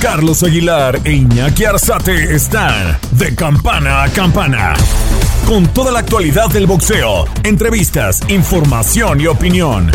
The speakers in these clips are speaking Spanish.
Carlos Aguilar e Iñaki Arzate están de campana a campana. Con toda la actualidad del boxeo, entrevistas, información y opinión.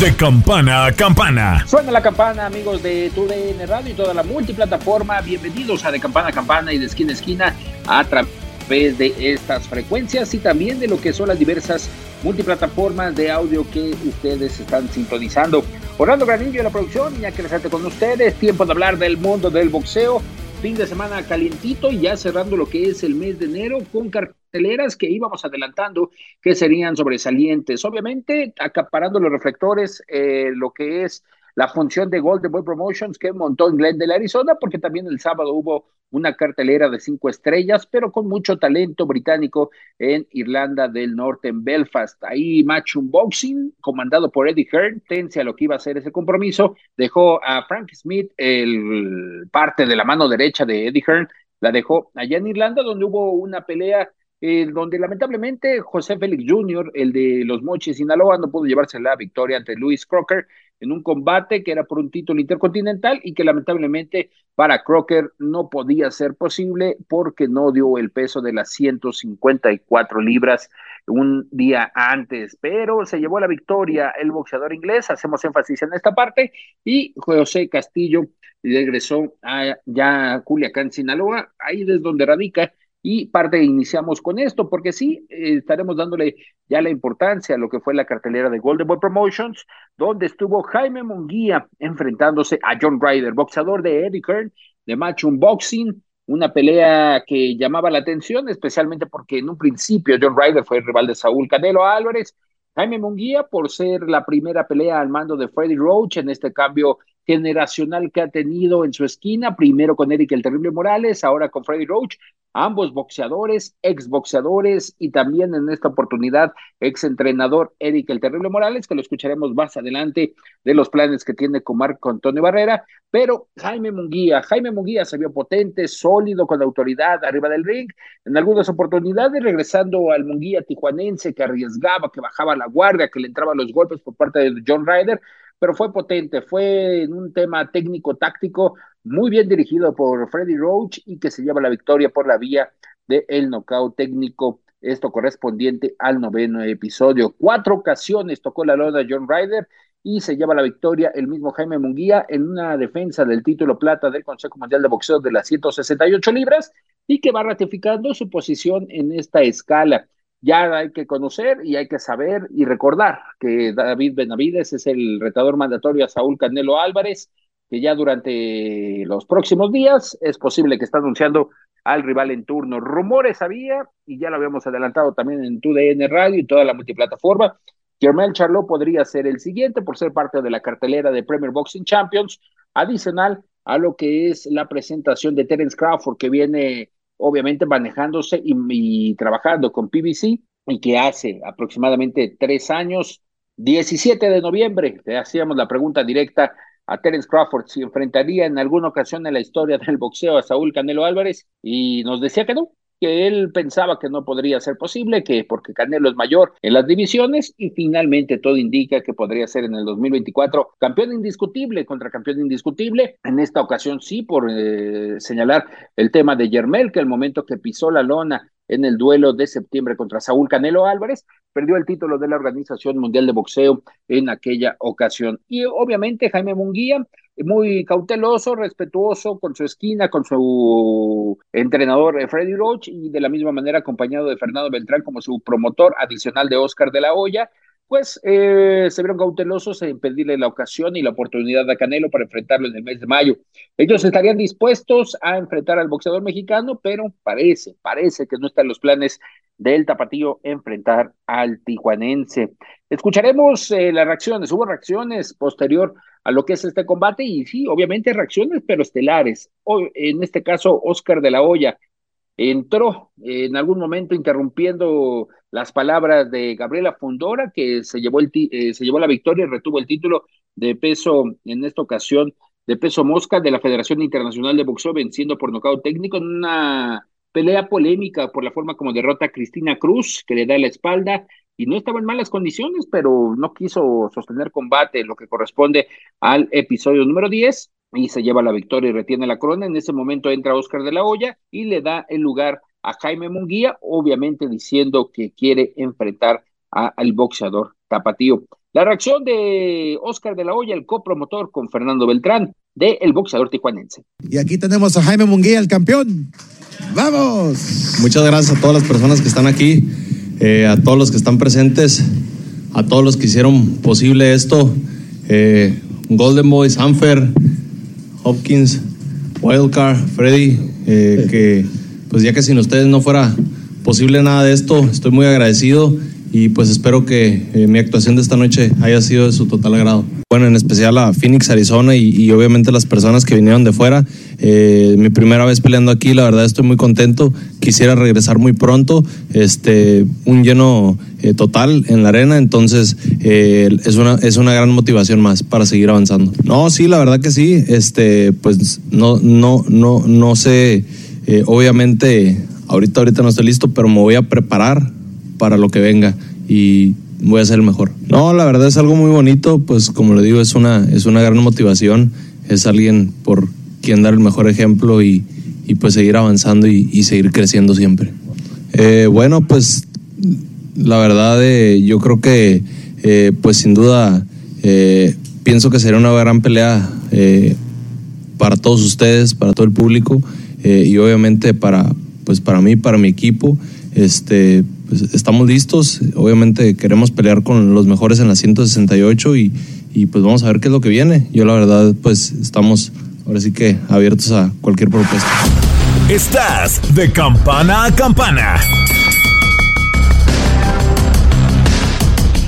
De campana a campana. Suena la campana, amigos de TUDN Radio y toda la multiplataforma. Bienvenidos a De Campana a Campana y de Esquina a Esquina a través de estas frecuencias y también de lo que son las diversas multiplataformas de audio que ustedes están sintonizando. Orlando Granillo de la producción, ya que les con ustedes, tiempo de hablar del mundo del boxeo, fin de semana calientito y ya cerrando lo que es el mes de enero con carteleras que íbamos adelantando que serían sobresalientes. Obviamente, acaparando los reflectores, eh, lo que es la función de Golden Boy Promotions que montó en Glendale, Arizona, porque también el sábado hubo una cartelera de cinco estrellas, pero con mucho talento británico en Irlanda del Norte, en Belfast. Ahí Match Unboxing, comandado por Eddie Hearn, tense a lo que iba a ser ese compromiso, dejó a Frank Smith, el parte de la mano derecha de Eddie Hearn, la dejó allá en Irlanda, donde hubo una pelea eh, donde lamentablemente José Félix Jr., el de los Mochis Sinaloa, no pudo llevarse la victoria ante Luis Crocker en un combate que era por un título intercontinental y que lamentablemente para Crocker no podía ser posible porque no dio el peso de las 154 libras un día antes, pero se llevó la victoria el boxeador inglés, hacemos énfasis en esta parte, y José Castillo regresó a ya Culiacán, Sinaloa, ahí es donde radica y parte iniciamos con esto, porque sí, eh, estaremos dándole ya la importancia a lo que fue la cartelera de Golden Boy Promotions, donde estuvo Jaime Munguía enfrentándose a John Ryder, boxeador de Eddie Kern, de Match Unboxing, una pelea que llamaba la atención, especialmente porque en un principio John Ryder fue el rival de Saúl Canelo Álvarez, Jaime Munguía por ser la primera pelea al mando de Freddie Roach en este cambio generacional que ha tenido en su esquina, primero con Eric el Terrible Morales, ahora con Freddy Roach, ambos boxeadores, ex boxeadores y también en esta oportunidad ex entrenador Eric el Terrible Morales, que lo escucharemos más adelante de los planes que tiene con Marco Antonio Barrera, pero Jaime Munguía, Jaime Munguía se vio potente, sólido, con autoridad arriba del ring, en algunas oportunidades regresando al Munguía tijuanense que arriesgaba, que bajaba la guardia, que le entraban los golpes por parte de John Ryder, pero fue potente, fue en un tema técnico-táctico muy bien dirigido por Freddy Roach y que se lleva la victoria por la vía del el knockout técnico, esto correspondiente al noveno episodio. Cuatro ocasiones tocó la lona John Ryder y se lleva la victoria el mismo Jaime Munguía en una defensa del título plata del Consejo Mundial de Boxeo de las 168 libras y que va ratificando su posición en esta escala ya hay que conocer y hay que saber y recordar que David Benavides es el retador mandatorio a Saúl Canelo Álvarez, que ya durante los próximos días es posible que está anunciando al rival en turno. Rumores había, y ya lo habíamos adelantado también en TUDN Radio y toda la multiplataforma, Germel Charlot podría ser el siguiente por ser parte de la cartelera de Premier Boxing Champions, adicional a lo que es la presentación de Terence Crawford, que viene obviamente manejándose y, trabajando con PBC y que hace aproximadamente tres años, 17 de noviembre, le hacíamos la pregunta directa a Terence Crawford si enfrentaría en alguna ocasión en la historia del boxeo a Saúl Canelo Álvarez y nos decía que no, que él pensaba que no podría ser posible, que porque Canelo es mayor en las divisiones y finalmente todo indica que podría ser en el 2024 campeón indiscutible contra campeón indiscutible. En esta ocasión sí, por eh, señalar el tema de Yermel, que el momento que pisó la lona en el duelo de septiembre contra Saúl Canelo Álvarez, perdió el título de la Organización Mundial de Boxeo en aquella ocasión. Y obviamente Jaime Munguía muy cauteloso, respetuoso con su esquina, con su entrenador eh, Freddy Roach y de la misma manera acompañado de Fernando Beltrán como su promotor adicional de Oscar de la Hoya, pues eh, se vieron cautelosos en pedirle la ocasión y la oportunidad a Canelo para enfrentarlo en el mes de mayo. Ellos estarían dispuestos a enfrentar al boxeador mexicano, pero parece, parece que no están los planes del tapatío enfrentar al tijuanense. Escucharemos eh, las reacciones, hubo reacciones posterior a lo que es este combate y sí, obviamente reacciones, pero estelares. en este caso, Oscar de la Hoya entró en algún momento interrumpiendo las palabras de Gabriela Fundora, que se llevó, el eh, se llevó la victoria y retuvo el título de peso en esta ocasión de peso mosca de la Federación Internacional de Boxeo, venciendo por nocaut técnico en una pelea polémica por la forma como derrota a Cristina Cruz, que le da la espalda y no estaba en malas condiciones, pero no quiso sostener combate, lo que corresponde al episodio número 10 y se lleva la victoria y retiene la corona. En ese momento entra Oscar de la Hoya y le da el lugar a Jaime Munguía, obviamente diciendo que quiere enfrentar al boxeador tapatío. La reacción de Oscar de la Hoya, el copromotor con Fernando Beltrán, de el boxeador tijuanense. Y aquí tenemos a Jaime Munguía, el campeón. ¡Vamos! Muchas gracias a todas las personas que están aquí, eh, a todos los que están presentes, a todos los que hicieron posible esto. Eh, Golden Boy, Sanfer, Hopkins, Wildcard, Freddy, eh, que pues ya que sin ustedes no fuera posible nada de esto, estoy muy agradecido y pues espero que eh, mi actuación de esta noche haya sido de su total agrado. Bueno, en especial a Phoenix, Arizona y, obviamente las personas que vinieron de fuera. Eh, mi primera vez peleando aquí, la verdad estoy muy contento. Quisiera regresar muy pronto, este, un lleno eh, total en la arena, entonces es, una, es una gran motivación más para seguir avanzando. No, sí, la verdad que sí, este, pues no, no, no, no sé, obviamente ahorita, ahorita no estoy listo, pero me voy a preparar para lo que venga y voy a ser el mejor. No, la verdad es algo muy bonito, pues como le digo, es una, es una gran motivación, es alguien por quien dar el mejor ejemplo y, pues seguir avanzando y, seguir creciendo siempre. Eh, bueno, pues la verdad eh, yo creo que eh, pues sin duda pienso que sería una gran pelea para todos ustedes, para todo el público y obviamente para, pues para mí, para mi equipo. Este, pues, estamos listos. Obviamente queremos pelear con los mejores en la 168 y, y pues vamos a ver qué es lo que viene. Yo la verdad pues estamos ahora sí que abiertos a cualquier propuesta. Estás de campana a campana.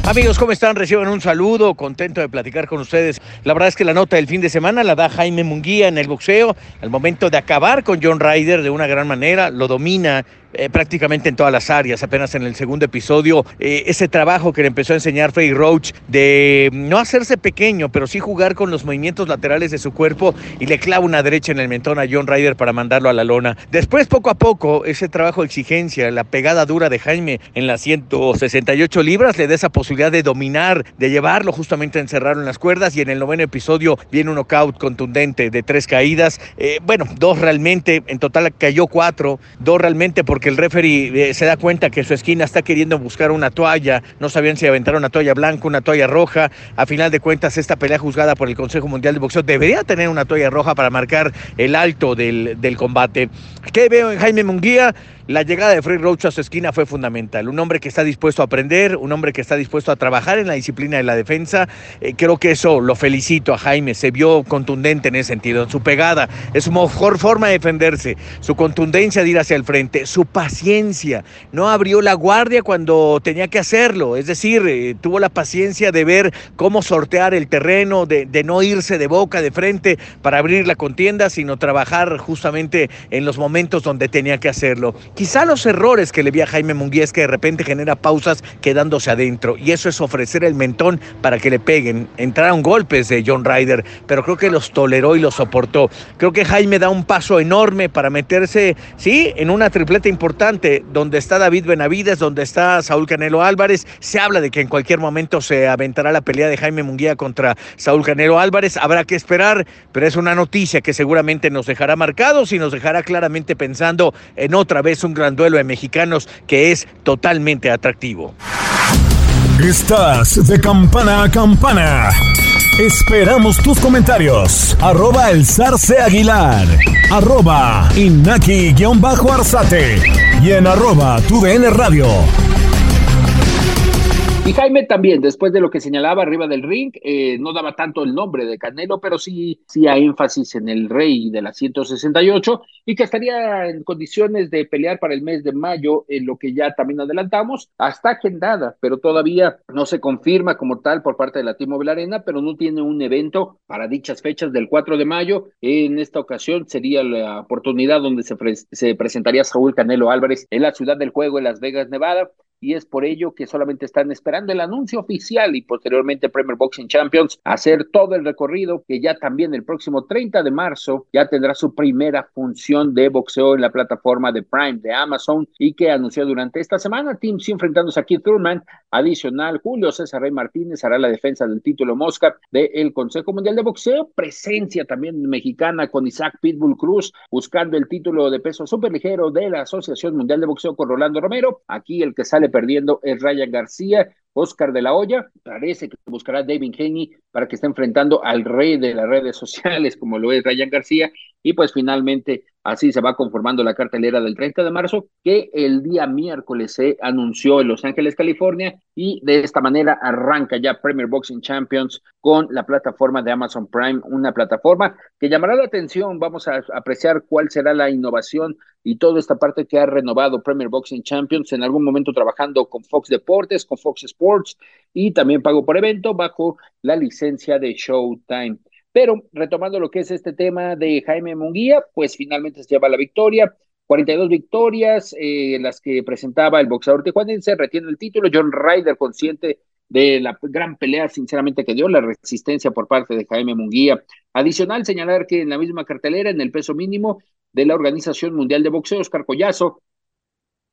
Amigos, ¿cómo están? Reciban un saludo, contento de platicar con ustedes. La verdad es que la nota del fin de semana la da Jaime Munguía en el boxeo, al momento de acabar con John Ryder de una gran manera, lo domina eh, prácticamente en todas las áreas. Apenas en el segundo episodio, eh, ese trabajo que le empezó a enseñar Freddy Roach de no hacerse pequeño, pero sí jugar con los movimientos laterales de su cuerpo y le clava una derecha en el mentón a John Ryder para mandarlo a la lona. Después, poco a poco, ese trabajo de exigencia, la pegada dura de Jaime en las 168 libras le da esa posibilidad de dominar, de llevarlo justamente a encerrarlo en las cuerdas y en el noveno episodio viene un knockout contundente de tres caídas. Eh, bueno, dos realmente, en total cayó cuatro, dos realmente porque que el referee eh, se da cuenta que su esquina está queriendo buscar una toalla, no sabían si aventar una toalla blanca, una toalla roja. A final de cuentas, esta pelea juzgada por el Consejo Mundial de Boxeo debería tener una toalla roja para marcar el alto del, del combate. ¿Qué veo en Jaime Munguía? La llegada de Free Roach a su esquina fue fundamental. Un hombre que está dispuesto a aprender, un hombre que está dispuesto a trabajar en la disciplina de la defensa. Eh, creo que eso lo felicito a Jaime. Se vio contundente en ese sentido, en su pegada, es su mejor forma de defenderse, su contundencia de ir hacia el frente, su paciencia. No abrió la guardia cuando tenía que hacerlo. Es decir, eh, tuvo la paciencia de ver cómo sortear el terreno, de no irse de boca, de frente para abrir la contienda, sino trabajar justamente en los momentos donde tenía que hacerlo. Quizá los errores que le vi a Jaime Munguía es que de repente genera pausas quedándose adentro y eso es ofrecer el mentón para que le peguen. Entraron golpes de John Ryder, pero creo que los toleró y los soportó. Creo que Jaime da un paso enorme para meterse, sí, en una tripleta importante donde está David Benavides, donde está Saúl Canelo Álvarez. Se habla de que en cualquier momento se aventará la pelea de Jaime Munguía contra Saúl Canelo Álvarez. Habrá que esperar, pero es una noticia que seguramente nos dejará marcados y nos dejará claramente pensando en otra vez un gran duelo de mexicanos que es totalmente atractivo. Estás de campana a campana. Esperamos tus comentarios. Arroba el zarce aguilar. Arroba inaki-arzate. Y en arroba tu radio. Y Jaime también, después de lo que señalaba arriba del ring, eh, no daba tanto el nombre de Canelo, pero sí, sí a énfasis en el rey de la 168 y que estaría en condiciones de pelear para el mes de mayo, en lo que ya también adelantamos, hasta agendada, pero todavía no se confirma como tal por parte de la T-Mobile Arena, pero no tiene un evento para dichas fechas del 4 de mayo. En esta ocasión sería la oportunidad donde se, se presentaría Saúl Canelo Álvarez en la ciudad del juego en Las Vegas, Nevada y es por ello que solamente están esperando el anuncio oficial y posteriormente Premier Boxing Champions hacer todo el recorrido que ya también el próximo 30 de marzo ya tendrá su primera función de boxeo en la plataforma de Prime de Amazon y que anunció durante esta semana Team C enfrentándose a Keith Thurman. Adicional, Julio César Rey Martínez hará la defensa del título Mosca del Consejo Mundial de Boxeo. Presencia también mexicana con Isaac Pitbull Cruz buscando el título de peso superligero de la Asociación Mundial de Boxeo con Rolando Romero. Aquí el que sale perdiendo es Ryan García. Oscar de la Hoya, parece que buscará David Haney para que esté enfrentando al rey de las redes sociales, como lo es Ryan García, y pues finalmente así se va conformando la cartelera del 30 de marzo, que el día miércoles se anunció en Los Ángeles, California, y de esta manera arranca ya Premier Boxing Champions con la plataforma de Amazon Prime, una plataforma que llamará la atención, vamos a apreciar cuál será la innovación y toda esta parte que ha renovado Premier Boxing Champions, en algún momento trabajando con Fox Deportes, con Fox Sports, y también pago por evento bajo la licencia de Showtime. Pero retomando lo que es este tema de Jaime Munguía, pues finalmente se lleva la victoria. 42 victorias, eh, las que presentaba el boxeador tijuanense, retiene el título. John Ryder, consciente de la gran pelea, sinceramente, que dio la resistencia por parte de Jaime Munguía. Adicional, señalar que en la misma cartelera, en el peso mínimo de la Organización Mundial de Boxeo, Oscar Collazo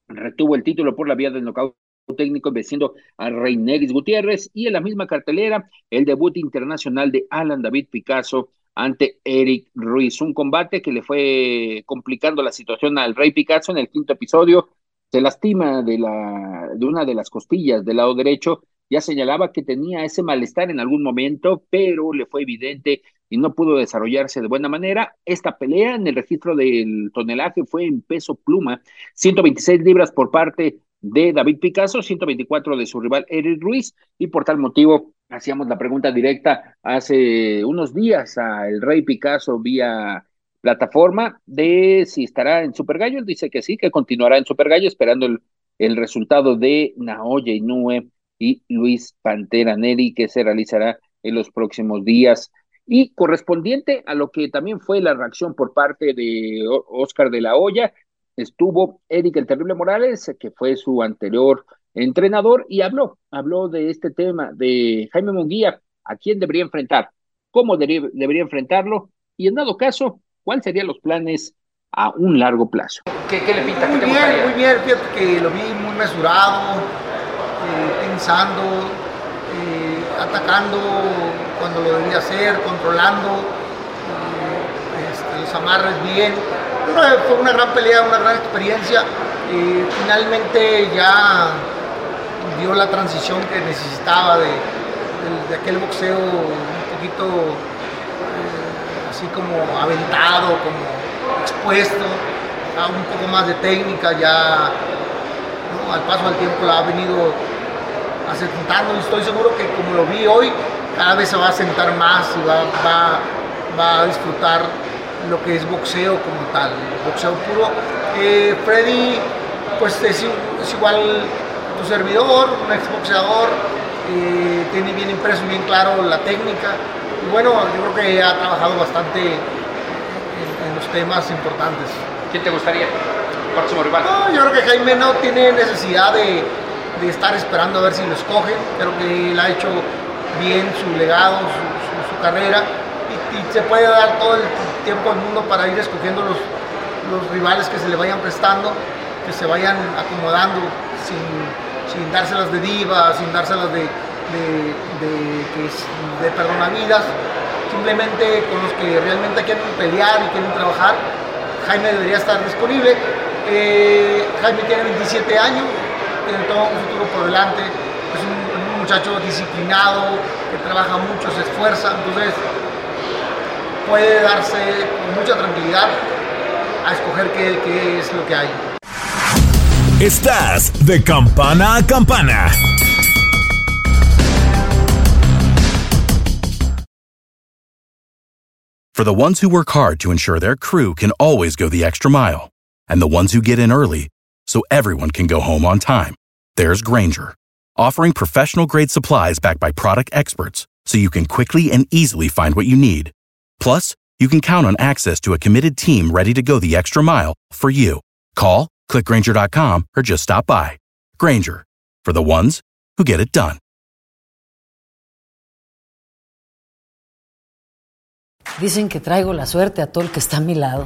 retuvo el título por la vía del nocaut técnico venciendo a Reineris Gutiérrez y en la misma cartelera el debut internacional de Alan David Picasso ante Eric Ruiz, un combate que le fue complicando la situación al Rey Picasso en el quinto episodio, se lastima de, la, de una de las costillas del lado derecho, ya señalaba que tenía ese malestar en algún momento, pero le fue evidente y no pudo desarrollarse de buena manera. Esta pelea en el registro del tonelaje fue en peso pluma, 126 libras por parte de David Picasso, 124 de su rival Eric Ruiz, y por tal motivo hacíamos la pregunta directa hace unos días al Rey Picasso vía plataforma de si estará en Super Gallo. Él dice que sí, que continuará en Super Gallo, esperando el, el resultado de Naoya Inoue y Luis Pantera Neri, que se realizará en los próximos días. Y correspondiente a lo que también fue la reacción por parte de Oscar de la Hoya, estuvo Eric el Terrible Morales, que fue su anterior entrenador, y habló, habló de este tema de Jaime Munguía, a quién debería enfrentar, cómo debería, enfrentarlo, y en dado caso, cuáles serían los planes a un largo plazo. ¿Qué, le pinta? Muy bien, muy bien, fíjate que lo vi muy mesurado, eh, pensando, eh, atacando cuando lo debía hacer, controlando eh, este, los amarres bien fue una gran pelea, una gran experiencia. y finalmente ya dio la transición que necesitaba de, aquel boxeo un poquito eh, así como aventado, como expuesto, a un poco más de técnica, ya al paso del tiempo la ha venido asentando y estoy seguro que como lo vi hoy, cada vez se va a sentar más y va, va a disfrutar lo que es boxeo como tal, boxeo puro. Eh, Freddy, pues es, igual tu servidor, un ex boxeador, eh, tiene bien impreso y bien claro la técnica. Y bueno, yo creo que ha trabajado bastante en, los temas importantes. ¿Quién te gustaría? Próximo rival. No, yo creo que Jaime no tiene necesidad de, estar esperando a ver si lo escoge. Creo que él ha hecho bien su legado, su, carrera y, se puede dar todo el tiempo al mundo para ir escogiendo los, rivales que se le vayan prestando, que se vayan acomodando sin, sin dárselas de diva, sin dárselas de, de, de, de perdonavidas, simplemente con los que realmente quieren pelear y quieren trabajar. Jaime debería estar disponible. Eh, Jaime tiene 27 años, tiene todo un futuro por delante, es un, un muchacho disciplinado, que trabaja mucho, se esfuerza, entonces puede darse mucha tranquilidad a escoger qué, qué es lo que hay. Estás de campana a campana. For the ones who work hard to ensure their crew can always go the extra mile, and the ones who get in early so everyone can go home on time, there's Granger, offering professional grade supplies backed by product experts so you can quickly and easily find what you need. Plus, you can count on access to a committed team ready to go the extra mile for you. Call, clickgranger.com, or just stop by. Granger, for the ones who get it done. Dicen que traigo la suerte a todo el que está a mi lado.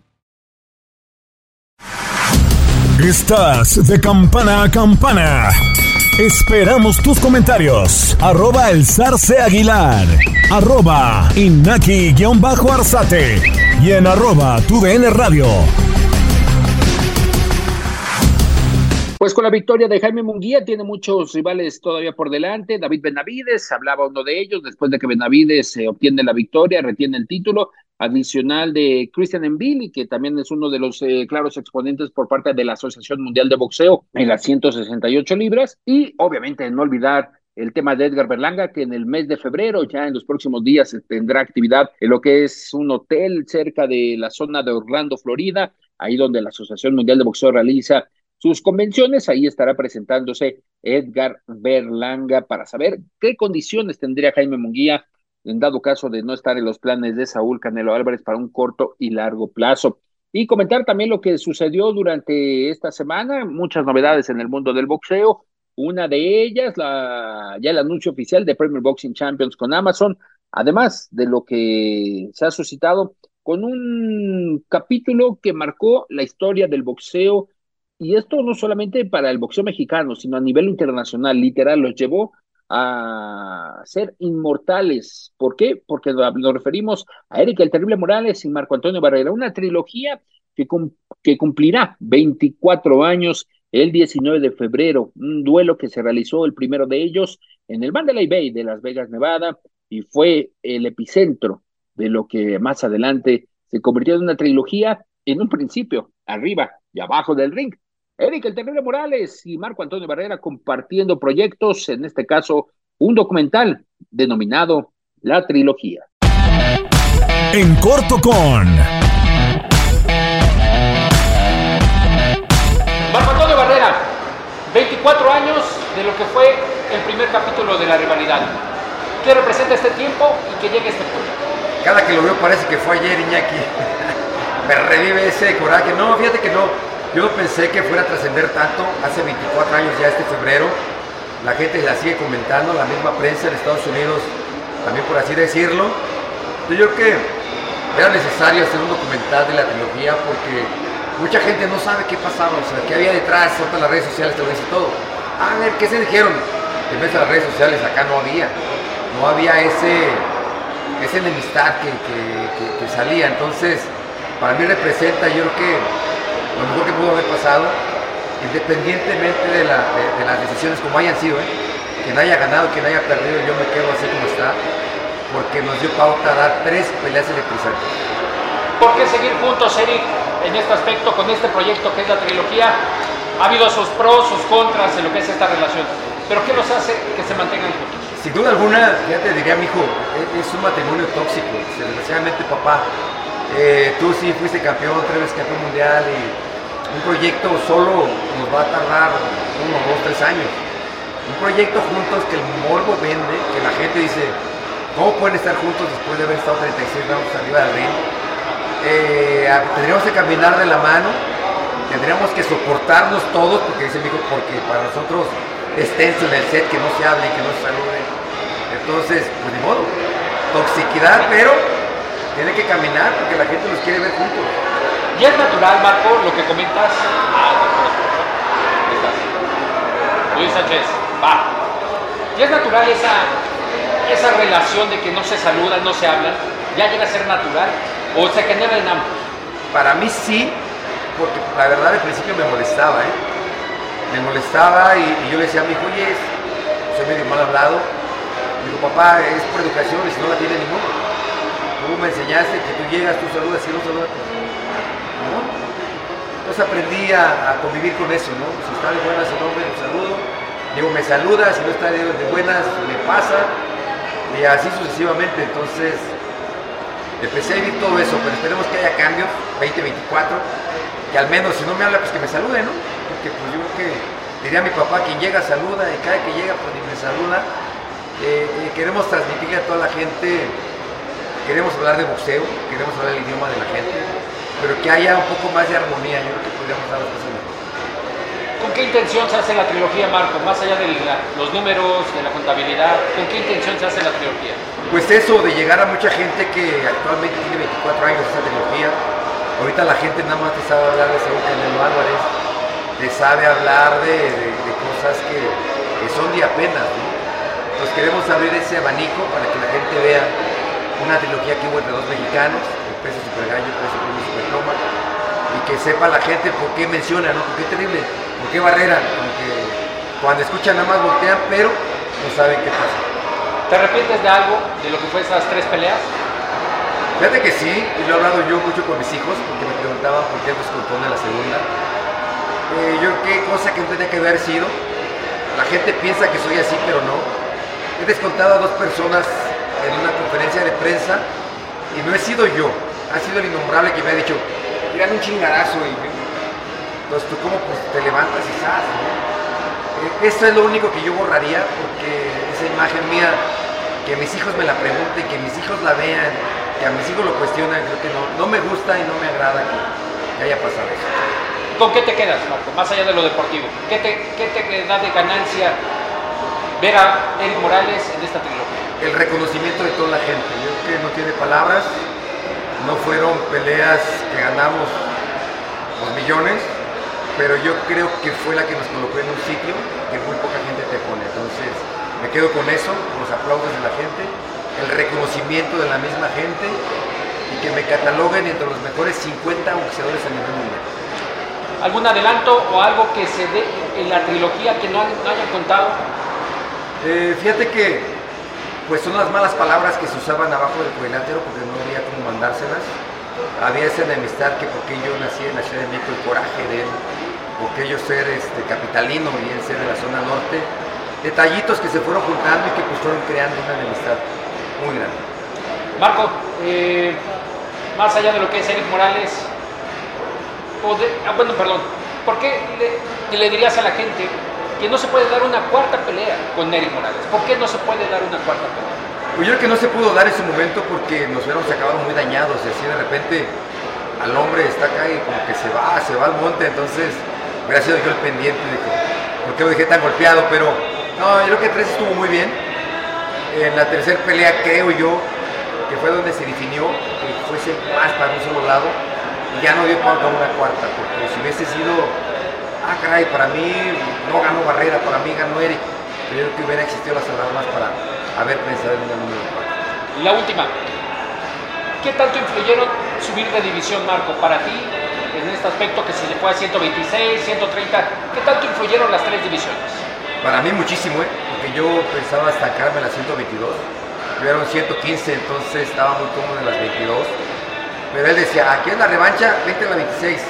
Estás de campana a campana. Esperamos tus comentarios. Arroba el zarce aguilar. Arroba inaki-arzate. Y en arroba tu DN radio. Pues con la victoria de Jaime Munguía tiene muchos rivales todavía por delante. David Benavides, hablaba uno de ellos, después de que Benavides eh, obtiene la victoria, retiene el título, adicional de Christian Envili, que también es uno de los eh, claros exponentes por parte de la Asociación Mundial de Boxeo en las 168 libras. Y obviamente no olvidar el tema de Edgar Berlanga, que en el mes de febrero, ya en los próximos días, tendrá actividad en lo que es un hotel cerca de la zona de Orlando, Florida, ahí donde la Asociación Mundial de Boxeo realiza sus convenciones. Ahí estará presentándose Edgar Berlanga para saber qué condiciones tendría Jaime Munguía en dado caso de no estar en los planes de Saúl Canelo Álvarez para un corto y largo plazo. Y comentar también lo que sucedió durante esta semana, muchas novedades en el mundo del boxeo. Una de ellas, la, ya el anuncio oficial de Premier Boxing Champions con Amazon, además de lo que se ha suscitado con un capítulo que marcó la historia del boxeo, y esto no solamente para el boxeo mexicano, sino a nivel internacional, literal, los llevó a ser inmortales. ¿Por qué? Porque nos referimos a Erika el Terrible Morales y Marco Antonio Barrera, una trilogía que, que cumplirá 24 años el 19 de febrero, un duelo que se realizó el primero de ellos en el Mandalay Bay de Las Vegas, Nevada, y fue el epicentro de lo que más adelante se convirtió en una trilogía en un principio, arriba y abajo del ring, Eric El Terrible Morales y Marco Antonio Barrera compartiendo proyectos, en este caso un documental denominado La Trilogía. En corto con... Marco Antonio Barrera, 24 años de lo que fue el primer capítulo de la rivalidad. ¿Qué representa este tiempo y que llegue este punto? Cada que lo veo parece que fue ayer, Iñaki. Me revive ese coraje. No, fíjate que no yo no pensé que fuera a trascender tanto, hace 24 años ya este febrero, la gente la sigue comentando, la misma prensa en Estados Unidos, también por así decirlo. yo creo que era necesario hacer un documental de la trilogía porque mucha gente no sabe qué pasaba, o sea, qué había detrás, todas las redes sociales te lo dice todo. A ver, ¿qué se dijeron? En vez de las redes sociales acá no había, no había ese, esa enemistad que, que salía, entonces para mí representa, yo creo que lo mejor que pudo haber pasado, independientemente de, las decisiones como hayan sido, ¿eh? quien haya ganado, quien haya perdido, yo me quedo así como está, porque nos dio pauta a dar tres peleas electrizantes. ¿Por qué seguir juntos, Eric, en este aspecto, con este proyecto que es la trilogía? Ha habido sus pros, sus contras en lo que es esta relación, pero ¿qué nos hace que se mantengan juntos? Sin duda alguna, ya te diría, mi hijo, es, un matrimonio tóxico. Desgraciadamente, papá, eh, tú sí fuiste campeón, tres veces campeón mundial y un proyecto solo nos va a tardar uno, dos, tres años. Un proyecto juntos que el morbo vende, que la gente dice, ¿cómo pueden estar juntos después de haber estado 36 rounds arriba del ring? Eh, tendríamos que caminar de la mano, tendríamos que soportarnos todos, porque dice mi porque para nosotros es tenso en el set que no se hable, que no se salude. Entonces, pues ni modo, toxicidad, pero tiene que caminar porque la gente los quiere ver juntos. Y es natural, Marco, lo que comentas. Ah, Luis Sánchez, va. Y es natural esa, esa relación de que no se saludan, no se hablan. Ya llega a ser natural o se generan ambos. para mí sí, porque la verdad al principio me molestaba, ¿eh? Me molestaba y, y yo le decía a mi hijo, oye, soy medio mal hablado. Digo, papá, es por educación y si no la tiene ninguno. Tú me enseñaste que tú llegas, tú saludas y no saludas. ¿No? Entonces aprendí a, a convivir con eso, ¿no? Si está de buenas el hombre, lo saludo. Digo, me saluda, si no está de, buenas, me pasa. Y así sucesivamente. Entonces, empecé a vivir todo eso, pero esperemos que haya cambios, 2024, que al menos si no me habla, pues que me salude, ¿no? Porque pues yo creo que diría mi papá, quien llega saluda, y cada que llega pues ni me saluda. Eh, eh, queremos transmitirle a toda la gente, queremos hablar de boxeo, queremos hablar el idioma de la gente, pero que haya un poco más de armonía, yo creo que podríamos dar las cosas mejor. ¿Con qué intención se hace la trilogía, Marco? Más allá de la- los números, de la contabilidad, ¿con qué intención se hace la trilogía? Pues eso, de llegar a mucha gente que actualmente tiene 24 años esa trilogía. Ahorita la gente nada más te sabe hablar de Saúl Canelo Álvarez, te sabe hablar de, de- de cosas que, que son de apenas, ¿no? Entonces queremos abrir ese abanico para que la gente vea una trilogía que hubo entre dos mexicanos, el peso super gallo, el peso pluma super pluma, y que sepa la gente por qué menciona, ¿no? ¿Por qué terrible? ¿Por qué barrera? Porque cuando escuchan nada más voltean, pero no saben qué pasa. ¿Te arrepientes de algo, de lo que fue esas tres peleas? Fíjate que sí, y lo he hablado yo mucho con mis hijos, porque me preguntaban por qué descompone la segunda. Eh, yo qué cosa que no tenía que haber sido. La gente piensa que soy así, pero no. He descontado a dos personas en una conferencia de prensa y no he sido yo. Ha sido el innombrable que me ha dicho, tiran un chingadazo y entonces tú como pues te levantas y sabes, Esto es lo único que yo borraría porque esa imagen mía, que mis hijos me la pregunten, que mis hijos la vean, que a mis hijos lo cuestionan, creo que no, no me gusta y no me agrada que, que haya pasado eso. ¿Con qué te quedas, Marco? Más allá de lo deportivo. ¿Qué te, qué te da de ganancia ver a Eric Morales en esta trilogía? El reconocimiento de toda la gente, yo creo que no tiene palabras, no fueron peleas que ganamos los millones, pero yo creo que fue la que nos colocó en un sitio que muy poca gente te pone. Entonces me quedo con eso, con los aplausos de la gente, el reconocimiento de la misma gente y que me cataloguen entre los mejores 50 boxeadores a nivel mundial. ¿Algún adelanto o algo que se dé en la trilogía que no hayan contado? Eh, fíjate que pues son las malas palabras que se usaban abajo del cuadrilátero porque no había como mandárselas. Había esa enemistad que porque yo nací en la Ciudad de México, el coraje de él, porque yo ser este, capitalino y él ser de la zona norte. Detallitos que se fueron juntando y que pues fueron creando una enemistad muy grande. Marco, eh, más allá de lo que es Eric Morales, o de- ah, bueno, perdón, ¿por qué le dirías a la gente que no se puede dar una cuarta pelea con Eric Morales? ¿Por qué no se puede dar una cuarta pelea? Pues yo creo que no se pudo dar ese momento porque nos hubiéramos acabado muy dañados y así de repente al hombre está acá y como que se va, se va al monte, entonces hubiera sido yo el pendiente de que, ¿por qué lo dejé tan golpeado? Pero no, yo creo que tres estuvo muy bien. En la tercera pelea creo yo que fue donde se definió que fuese más para un solo lado y ya no dio pauta a una cuarta, porque si hubiese sido, ah caray, para mí no ganó Barrera, para mí ganó Eric, pero yo creo que hubiera existido las alarmas para haber pensado en una número cuatro. La última, ¿qué tanto influyeron subir de división, Marco, para ti en este aspecto que se le fue a 126, 130? ¿Qué tanto influyeron las tres divisiones? Para mí muchísimo, ¿eh? porque yo pensaba estancarme en las 122, tuvieron 115, entonces estaba muy cómodo en las 22. Pero él decía, ¿a quién es la revancha? Vente a la 26.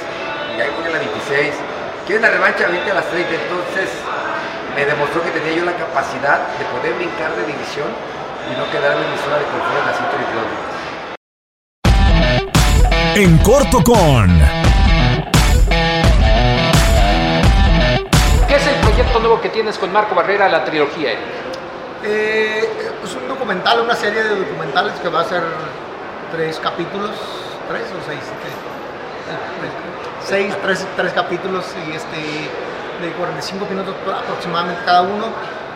Y ahí voy a la 26. ¿Quieres la revancha? Vente a las 30. Entonces me demostró que tenía yo la capacidad de poder brincar de división y no quedarme en mi zona de confort en las 122 libras. En corto con ¿Qué es el proyecto nuevo que tienes con Marco Barrera, la trilogía? Eric? Eh, es un documental, una serie de documentales que va a ser tres capítulos, tres o seis, ¿Qué? Seis, tres, tres capítulos y este de 45 minutos aproximadamente cada uno.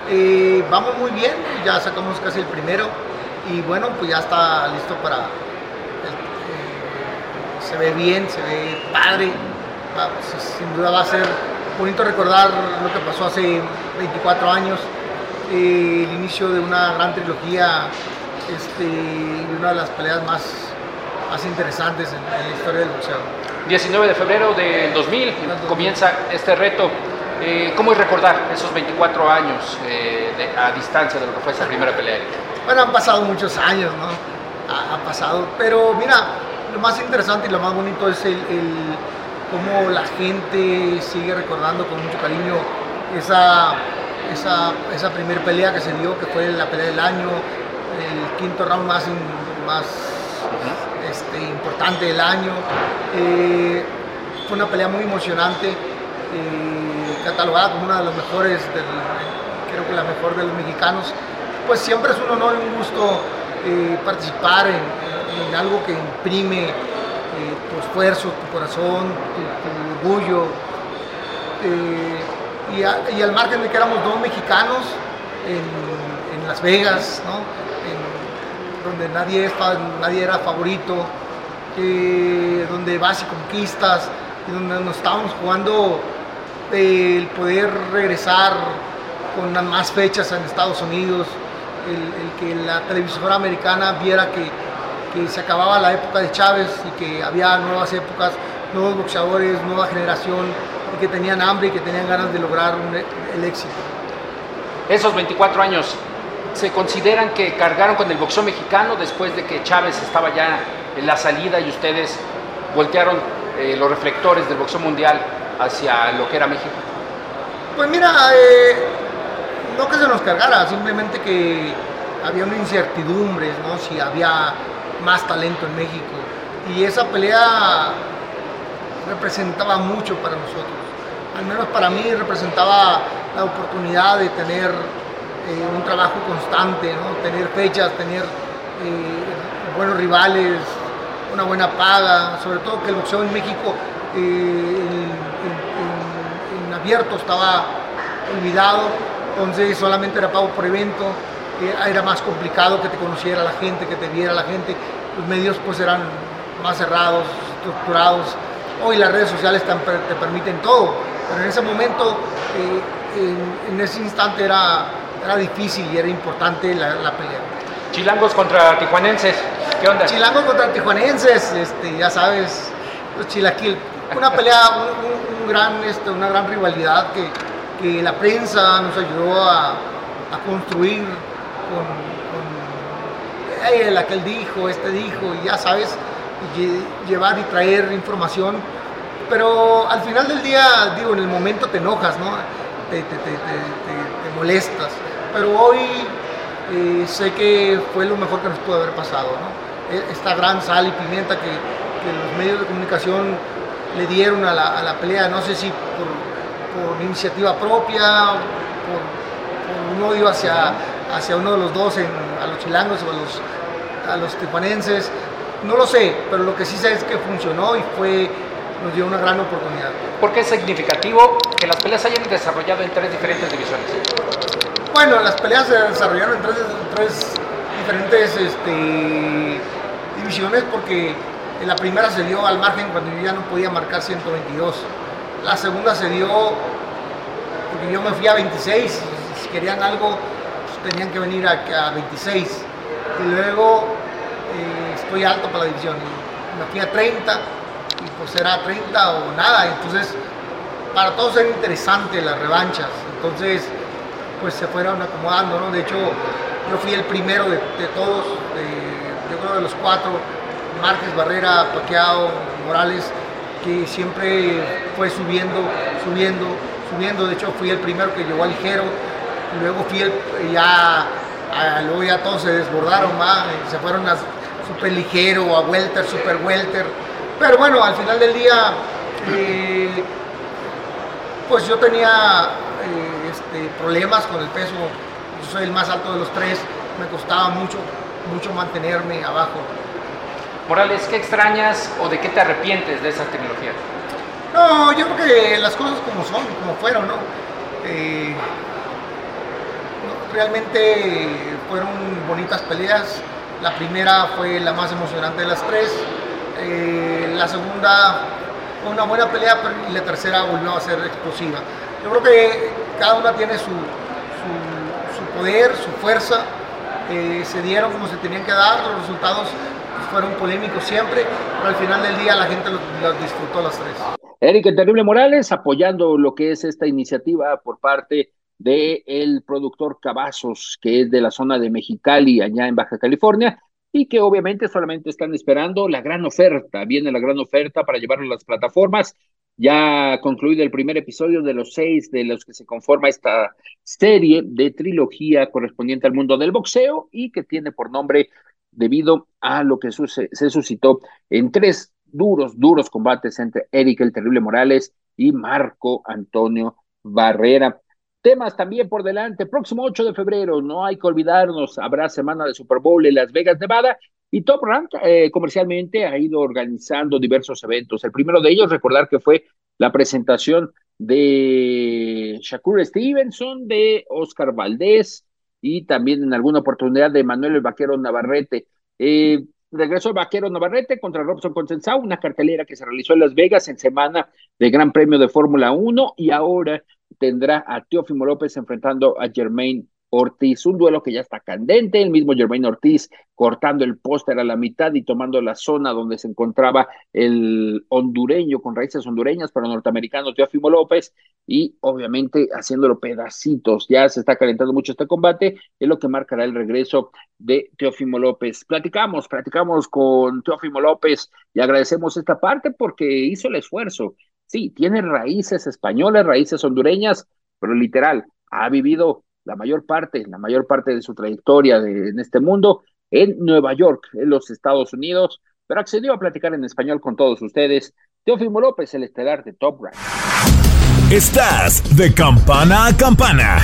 Eh, vamos muy bien, ya sacamos casi el primero y bueno, pues ya está listo para. eh, se ve bien, se ve padre. Pues, sin duda va a ser bonito recordar lo que pasó hace 24 años, eh, el inicio de una gran trilogía este, y una de las peleas más más interesantes en, en la historia del boxeo. 19 de febrero del 2000 comienza este reto. Eh, ¿Cómo es recordar esos 24 años eh, de- a distancia de lo que fue esa primera pelea? Bueno, han pasado muchos años, ¿no? Ha, ha pasado, pero mira, lo más interesante y lo más bonito es el, el cómo la gente sigue recordando con mucho cariño esa, esa, esa primera pelea que se dio, que fue la pelea del año, el quinto round más, más este, importante del año. Eh, fue una pelea muy emocionante, eh, catalogada como una de las mejores, del, creo que la mejor de los mexicanos. Pues siempre es un honor y un gusto eh, participar en, algo que imprime eh, tu esfuerzo, tu corazón, tu, orgullo. Eh, y al margen de que éramos dos mexicanos en, en Las Vegas, ¿no? Donde nadie, era favorito, donde vas y conquistas, donde nos estábamos jugando el poder regresar con más fechas en Estados Unidos, el, que la televisora americana viera que, que se acababa la época de Chávez y que había nuevas épocas, nuevos boxeadores, nueva generación, y que tenían hambre y que tenían ganas de lograr un e- el éxito. Esos 24 años, ¿se consideran que cargaron con el boxeo mexicano después de que Chávez estaba ya en la salida y ustedes voltearon eh, los reflectores del boxeo mundial hacia lo que era México? Pues mira, eh, no que se nos cargara, simplemente que había una incertidumbre, ¿no? Si había más talento en México. Y esa pelea representaba mucho para nosotros. Al menos para mí representaba la oportunidad de tener eh, un trabajo constante, ¿no? tener fechas, tener eh, buenos rivales, una buena paga, sobre todo que el boxeo en México eh, en, abierto estaba olvidado, entonces solamente era pago por evento, era más complicado que te conociera la gente, que te viera la gente, los medios pues eran más cerrados, estructurados, hoy las redes sociales te, te permiten todo, pero en ese momento, en, en ese instante era, era difícil y era importante la, la pelea. Chilangos contra tijuanenses, ¿qué onda? Chilangos contra tijuanenses, este, ya sabes, los chilaquil. Una pelea, un, un- un gran, este, una gran rivalidad que, que la prensa nos ayudó a, a construir con, con "Ey, el aquel dijo, este dijo, y ya sabes, lle- llevar y traer información. Pero al final del día, digo, en el momento te enojas, ¿no? Te- te- te molestas. Pero hoy eh, sé que fue lo mejor que nos pudo haber pasado. E- Esta gran sal y pimienta que, los medios de comunicación le dieron a la, pelea, no sé si por, iniciativa propia, por, por un odio hacia, hacia uno de los dos, a los chilangos o a los, a los no lo sé, pero lo que sí sé es que funcionó y fue, nos dio una gran oportunidad. ¿Por qué es significativo que las peleas hayan desarrollado en tres diferentes divisiones? Bueno, las peleas se desarrollaron en tres, tres diferentes este, divisiones porque la primera se dio al margen cuando yo ya no podía marcar 122. La segunda se dio porque yo me fui a 26 y si querían algo pues, tenían que venir a, a 26. Y luego eh, estoy alto para la división. Me fui a 30 y pues era 30 o nada. Entonces para todos era interesante las revanchas. Entonces pues se fueron acomodando, ¿no? De hecho, yo fui el primero de, todos, de- yo creo de los cuatro, Márquez, Barrera, Paqueado, Morales, que siempre fue subiendo, subiendo, subiendo. De hecho, fui el primero que llegó a ligero, luego fui el, ya, luego ya todos se desbordaron. Y se fueron a super ligero, a welter, super welter. Pero bueno, al final del día, eh, pues yo tenía este, problemas con el peso, yo soy el más alto de los tres, me costaba mucho, mucho mantenerme abajo. Morales, ¿qué extrañas o de qué te arrepientes de esa tecnología? No, yo creo que las cosas como son, como fueron, ¿no? Eh, realmente fueron bonitas peleas. La primera fue la más emocionante de las tres. Eh, la segunda fue una buena pelea y la tercera volvió a ser explosiva. Yo creo que cada una tiene su, su- su poder, su fuerza. Eh, se dieron como se tenían que dar, los resultados fueron polémicos siempre, pero al final del día la gente los, disfrutó los tres. Eric el Terrible Morales apoyando lo que es esta iniciativa por parte de el productor Cavazos, que es de la zona de Mexicali, allá en Baja California, y que obviamente solamente están esperando la gran oferta. Viene la gran oferta para llevarlo a las plataformas. Ya concluido el primer episodio de los seis de los que se conforma esta serie de trilogía correspondiente al mundo del boxeo y que tiene por nombre debido a lo que se suscitó en tres duros, duros combates entre Eric el Terrible Morales y Marco Antonio Barrera. Temas también por delante. Próximo 8 de febrero, no hay que olvidarnos, habrá semana de Super Bowl en Las Vegas, Nevada. Y Top Rank eh, comercialmente ha ido organizando diversos eventos. El primero de ellos, recordar que fue la presentación de Shakur Stevenson, de Oscar Valdés y también en alguna oportunidad de Manuel el Vaquero Navarrete. Eh, regresó Vaquero Navarrete contra Robson Consensau, una cartelera que se realizó en Las Vegas en semana de Gran Premio de Fórmula 1 y ahora tendrá a Teófimo López enfrentando a Germain Ortiz, un duelo que ya está candente, el mismo Germain Ortiz cortando el póster a la mitad y tomando la zona donde se encontraba el hondureño con raíces hondureñas, pero norteamericano Teófimo López, y obviamente haciéndolo pedacitos. Ya se está calentando mucho este combate, es lo que marcará el regreso de Teófimo López. Platicamos, platicamos con Teófimo López y agradecemos esta parte porque hizo el esfuerzo sí, tiene raíces españolas, raíces hondureñas, pero literal, ha vivido la mayor parte, la mayor parte de su trayectoria en este mundo en Nueva York, en los Estados Unidos, pero accedió a platicar en español con todos ustedes. Teófimo López, el estelar de Top Rank. Estás de campana a campana.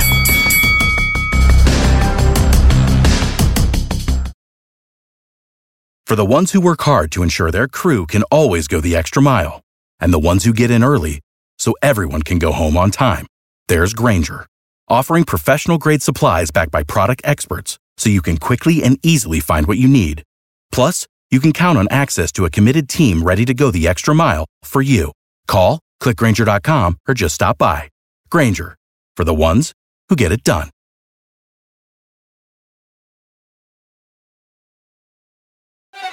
For the ones who work hard to ensure their crew can always go the extra mile. and the ones who get in early so everyone can go home on time. There's Granger, offering professional grade supplies backed by product experts so you can quickly and easily find what you need. Plus, you can count on access to a committed team ready to go the extra mile for you. Call, clickgranger.com, or just stop by. Granger, for the ones who get it done.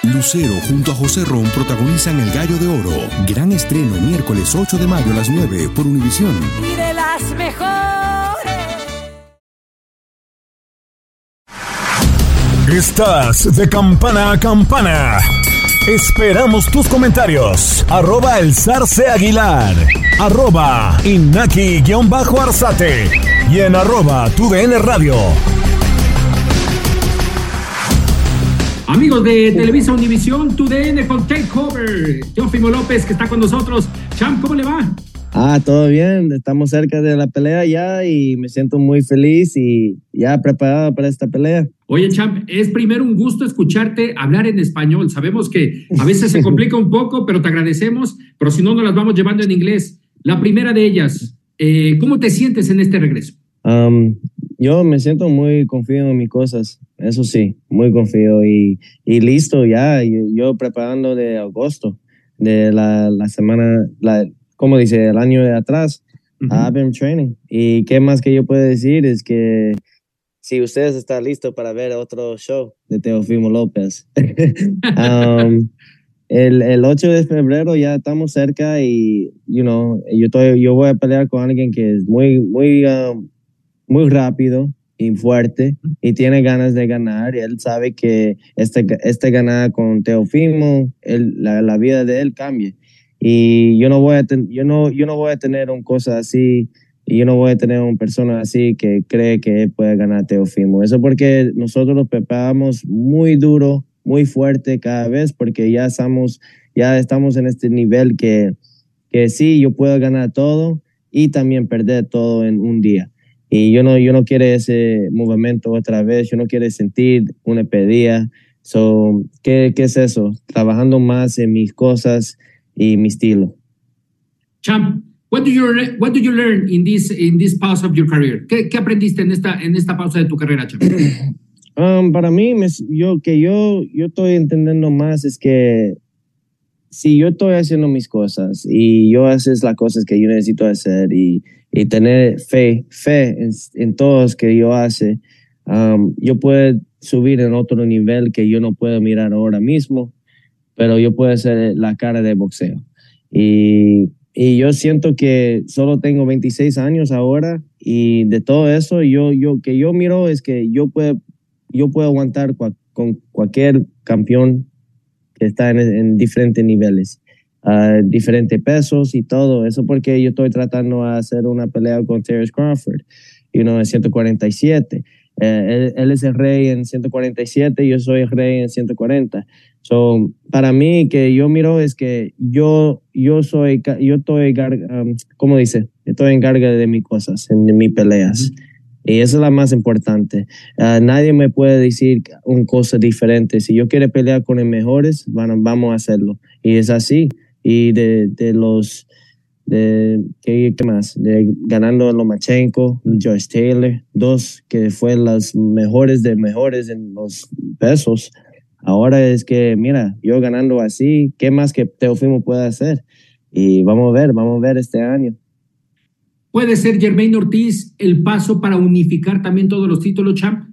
Lucero junto a José Ron protagonizan El Gallo de Oro. Gran estreno miércoles 8 de mayo a las 9 por Univisión. Y de las mejores. Estás de campana a campana. Esperamos tus comentarios. Arroba el zarce aguilar. Arroba inaki-arzate. Y en arroba tu radio. Amigos de Televisa Univisión, TUDN con Takeover. Teófimo López, que está con nosotros. Champ, ¿cómo le va? Ah, todo bien. Estamos cerca de la pelea ya y me siento muy feliz y ya preparado para esta pelea. Oye, Champ, es primero un gusto escucharte hablar en español. Sabemos que a veces se complica un poco, pero te agradecemos. Pero si no, nos las vamos llevando en inglés. La primera de ellas, eh, ¿cómo te sientes en este regreso? Um, yo me siento muy confiado en mis cosas, eso sí, muy confiado y, y listo ya, yo, preparando de agosto, de la, la semana, la, como dice, el año de atrás, I've been training. Y qué más que yo puedo decir es que si ustedes están listos para ver otro show de Teofimo López, um, el, el 8 de febrero ya estamos cerca y, you know, yo, estoy, yo voy a pelear con alguien que es muy, muy... Um, muy rápido y fuerte y tiene ganas de ganar. Y él sabe que este, este ganar con Teofimo, la, la, vida de él cambia. Y yo no voy a, yo no, yo no voy a tener una cosa así y yo no voy a tener una persona así que cree que puede ganar Teofimo. Eso porque nosotros lo preparamos muy duro, muy fuerte cada vez porque ya estamos, ya estamos en este nivel que, que sí, yo puedo ganar todo y también perder todo en un día. Y yo no, yo no quiero ese movimiento otra vez, yo no quiero sentir una pedida. So, ¿qué, ¿Qué es eso? Trabajando más en mis cosas y mi estilo. Champ, what do you what do you learn in this in this pause of your career? ¿Qué, qué aprendiste en esta en esta pausa de tu carrera, Champ? Um, para mí, me, yo que yo yo estoy entendiendo más es que si yo estoy haciendo mis cosas y yo haces las cosas que yo necesito hacer y y tener fe, fe en, en todos que yo hace, um, yo puedo subir en otro nivel que yo no puedo mirar ahora mismo. pero yo puedo ser la cara de boxeo. Y, y yo siento que solo tengo 26 años ahora y de todo eso, yo, yo, que yo miro es que yo puedo, yo puedo aguantar con cualquier campeón que está en, en diferentes niveles, uh, diferentes pesos y todo. Eso porque yo estoy tratando de hacer una pelea con Terrence Crawford, you know, en 147. Eh, él, es el rey en 147 y yo soy el rey en 140. So, para mí, que yo miro es que yo, yo soy, yo estoy, um, ¿cómo dice? Estoy en carga de mis cosas, en, mis peleas. Y eso es la más importante. Uh, nadie me puede decir un cosa diferente. Si yo quiero pelear con los mejores, bueno, vamos a hacerlo. Y es así. Y de, de los de ¿qué, más? De ganando Lomachenko, Joyce Taylor, dos que fue las mejores de mejores en los pesos. Ahora es que, mira, yo ganando así, ¿qué más que Teofimo puede hacer? Y vamos a ver, vamos a ver este año. ¿Puede ser Germain Ortiz el paso para unificar también todos los títulos, champ?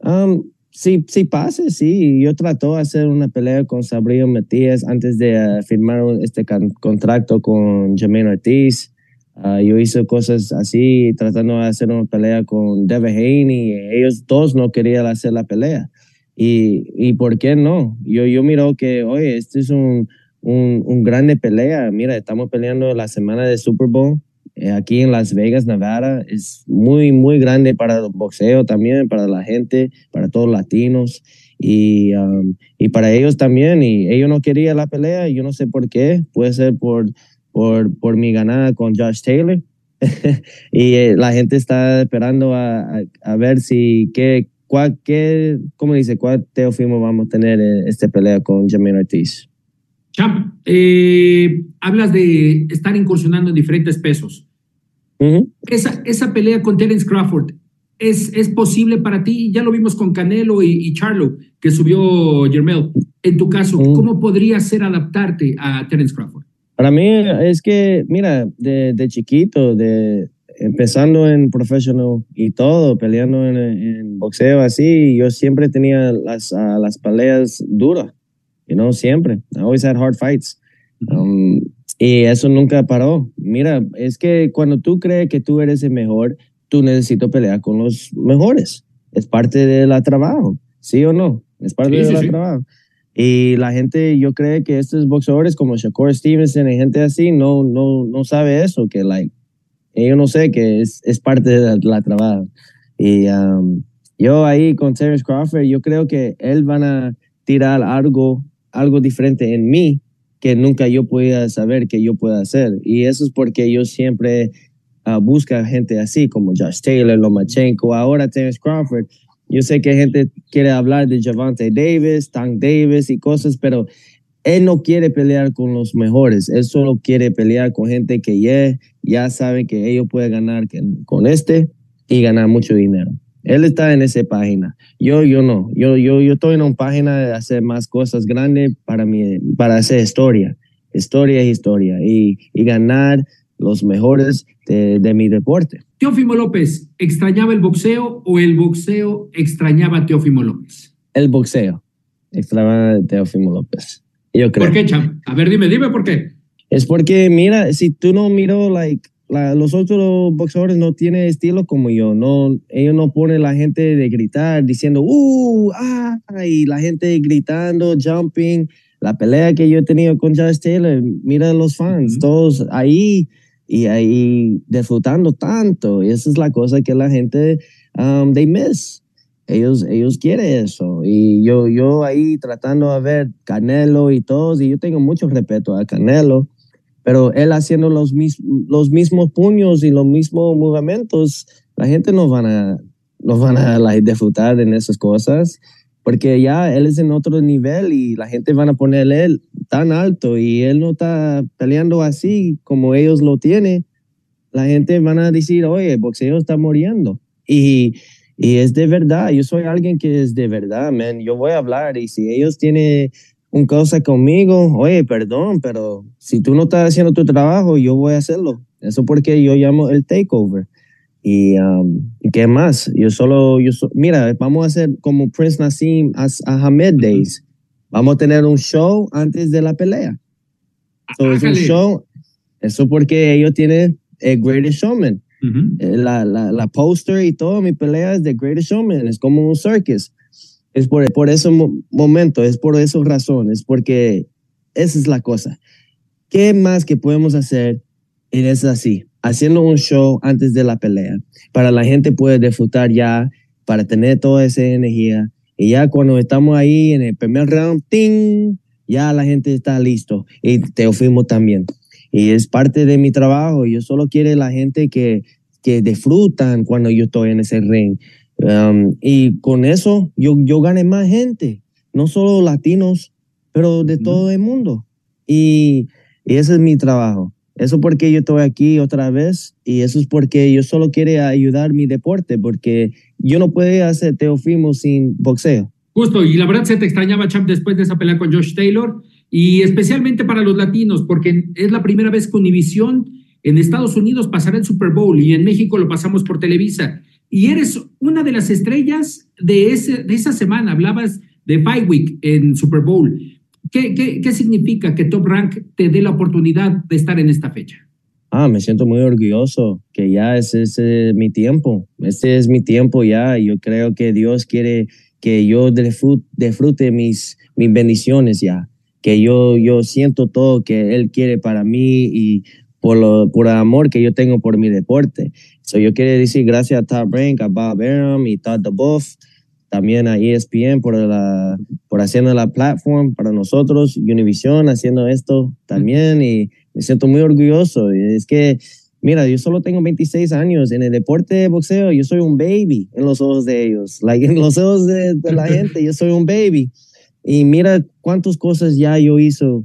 Um, sí, sí pase, sí. Yo trato de hacer una pelea con Sabrillo Matías antes de uh, firmar este contrato con Jermaine Ortiz. Uh, yo hice cosas así, tratando de hacer una pelea con Devin Haney. Ellos dos no querían hacer la pelea. Y, y por qué no? Yo, yo miro que, oye, este es un, un, un grande pelea. Mira, estamos peleando la semana de Super Bowl. Eh, aquí en Las Vegas, Nevada, es muy, muy grande para el boxeo también, para la gente, para todos los latinos y, um, y para ellos también. Y ellos no querían la pelea, yo no sé por qué, puede ser por, por, por mi ganada con Josh Taylor. y eh, la gente está esperando a, a, ver si, qué, cuál, qué, ¿cómo dice? ¿Cuál teofimo vamos a tener en esta pelea con Jermaine Ortiz? Champ, eh, hablas de estar incursionando en diferentes pesos. esa, esa pelea con Terence Crawford, ¿es, ¿es posible para ti? Ya lo vimos con Canelo y, Charlo, que subió Jermel. En tu caso, ¿cómo podría ser adaptarte a Terence Crawford? Para mí es que, mira, de, de chiquito, de empezando en profesional y todo, peleando en, boxeo así, yo siempre tenía las, las peleas duras you know, siempre. I always had hard fights. Um, y eso nunca paró. Mira, es que cuando tú crees que tú eres el mejor, tú necesitas pelear con los mejores. Es parte de la trabajo, ¿sí o no? Es parte de la trabajo. Y la gente, yo creo que estos boxeadores como Shakur Stevenson y gente así no, no, no sabe eso, que like, ellos no sé que es, es parte de la, trabajo. Y um, yo ahí con Terence Crawford, yo creo que él van a tirar algo algo diferente en mí que nunca yo podía saber que yo pueda hacer. Y eso es porque yo siempre uh, busco gente así como Josh Taylor, Lomachenko, ahora Terence Crawford. Yo sé que gente quiere hablar de Javante Davis, Tank Davis y cosas, pero él no quiere pelear con los mejores. Él solo quiere pelear con gente que ya, ya sabe que ellos pueden ganar con este y ganar mucho dinero. Él está en esa página. Yo, yo no. Yo, yo, yo estoy en una página de hacer más cosas grandes para mí, para hacer historia. Historia es historia. Y, y ganar los mejores de, de, mi deporte. Teófimo López, ¿extrañaba el boxeo o el boxeo extrañaba a Teófimo López? El boxeo. Extrañaba a Teófimo López. Yo creo. ¿Por qué, Cham? A ver, dime, dime por qué. Es porque, mira, si tú no miro, like, los otros boxeadores no tienen estilo como yo. No, ellos no ponen la gente de gritar diciendo, uh, ah, y la gente gritando, jumping. La pelea que yo he tenido con Josh Taylor, mira los fans, todos ahí y ahí disfrutando tanto. Y esa es la cosa que la gente, um, they miss. Ellos, ellos quieren eso. Y yo, yo ahí tratando de ver Canelo y todos, y yo tengo mucho respeto a Canelo pero él haciendo los, los mismos puños y los mismos movimientos, la gente no van a, no van a disfrutar en esas cosas, porque ya él es en otro nivel y la gente van a ponerle él tan alto y él no está peleando así como ellos lo tienen. La gente van a decir, oye, el boxeo está muriendo. Y, y es de verdad, yo soy alguien que es de verdad, man. Yo voy a hablar y si ellos tienen un cosa conmigo, oye, perdón, pero si tú no estás haciendo tu trabajo, yo voy a hacerlo. Eso porque yo llamo el takeover. Y, um, ¿qué más? Yo solo, yo mira, vamos a hacer como Prince Nassim a, Hamed Days. vamos a tener un show antes de la pelea. So, es un show, eso porque ellos tienen el Greatest Showman. Eh, la, la, la poster y todo mi pelea es de Greatest Showman, es como un circus. Es por, por ese mo- momento, es por esa razón, es porque esa es la cosa. ¿Qué más que podemos hacer? Y es así, haciendo un show antes de la pelea, para la gente puede disfrutar ya, para tener toda esa energía. Y ya cuando estamos ahí en el primer round, ¡ting! ya la gente está listo. Y Teofimo también. Y es parte de mi trabajo. Yo solo quiero la gente que, que disfrutan cuando yo estoy en ese ring. Um, y con eso yo, yo gané más gente, no solo latinos, pero de todo el mundo. Y, y ese es mi trabajo. Eso porque yo estoy aquí otra vez y eso es porque yo solo quiero ayudar mi deporte, porque yo no puedo hacer teofimo sin boxeo. Justo, y la verdad se te extrañaba, Champ, después de esa pelea con Josh Taylor, y especialmente para los latinos, porque es la primera vez que Univisión en Estados Unidos pasará el Super Bowl y en México lo pasamos por Televisa. Y eres una de las estrellas de, ese, de esa semana. Hablabas de Bye Week en Super Bowl. ¿Qué, qué, qué significa que Top Rank te dé la oportunidad de estar en esta fecha? Ah, me siento muy orgulloso que ya es mi tiempo. Este es mi tiempo ya. Yo creo que Dios quiere que yo disfrute mis, mis bendiciones ya. Que yo, yo siento todo que Él quiere para mí y por, lo, por el amor que yo tengo por mi deporte. So, yo quiero decir gracias a Top Rank, a Bob Aram y Todd DeBuff, también a ESPN por, la, por haciendo la plataforma para nosotros, Univision haciendo esto también y me siento muy orgulloso. Y Es que, mira, yo solo tengo 26 años en el deporte de boxeo, yo soy un baby en los ojos de ellos, like, en los ojos de, de la gente, yo soy un baby. Y mira cuántas cosas ya yo hizo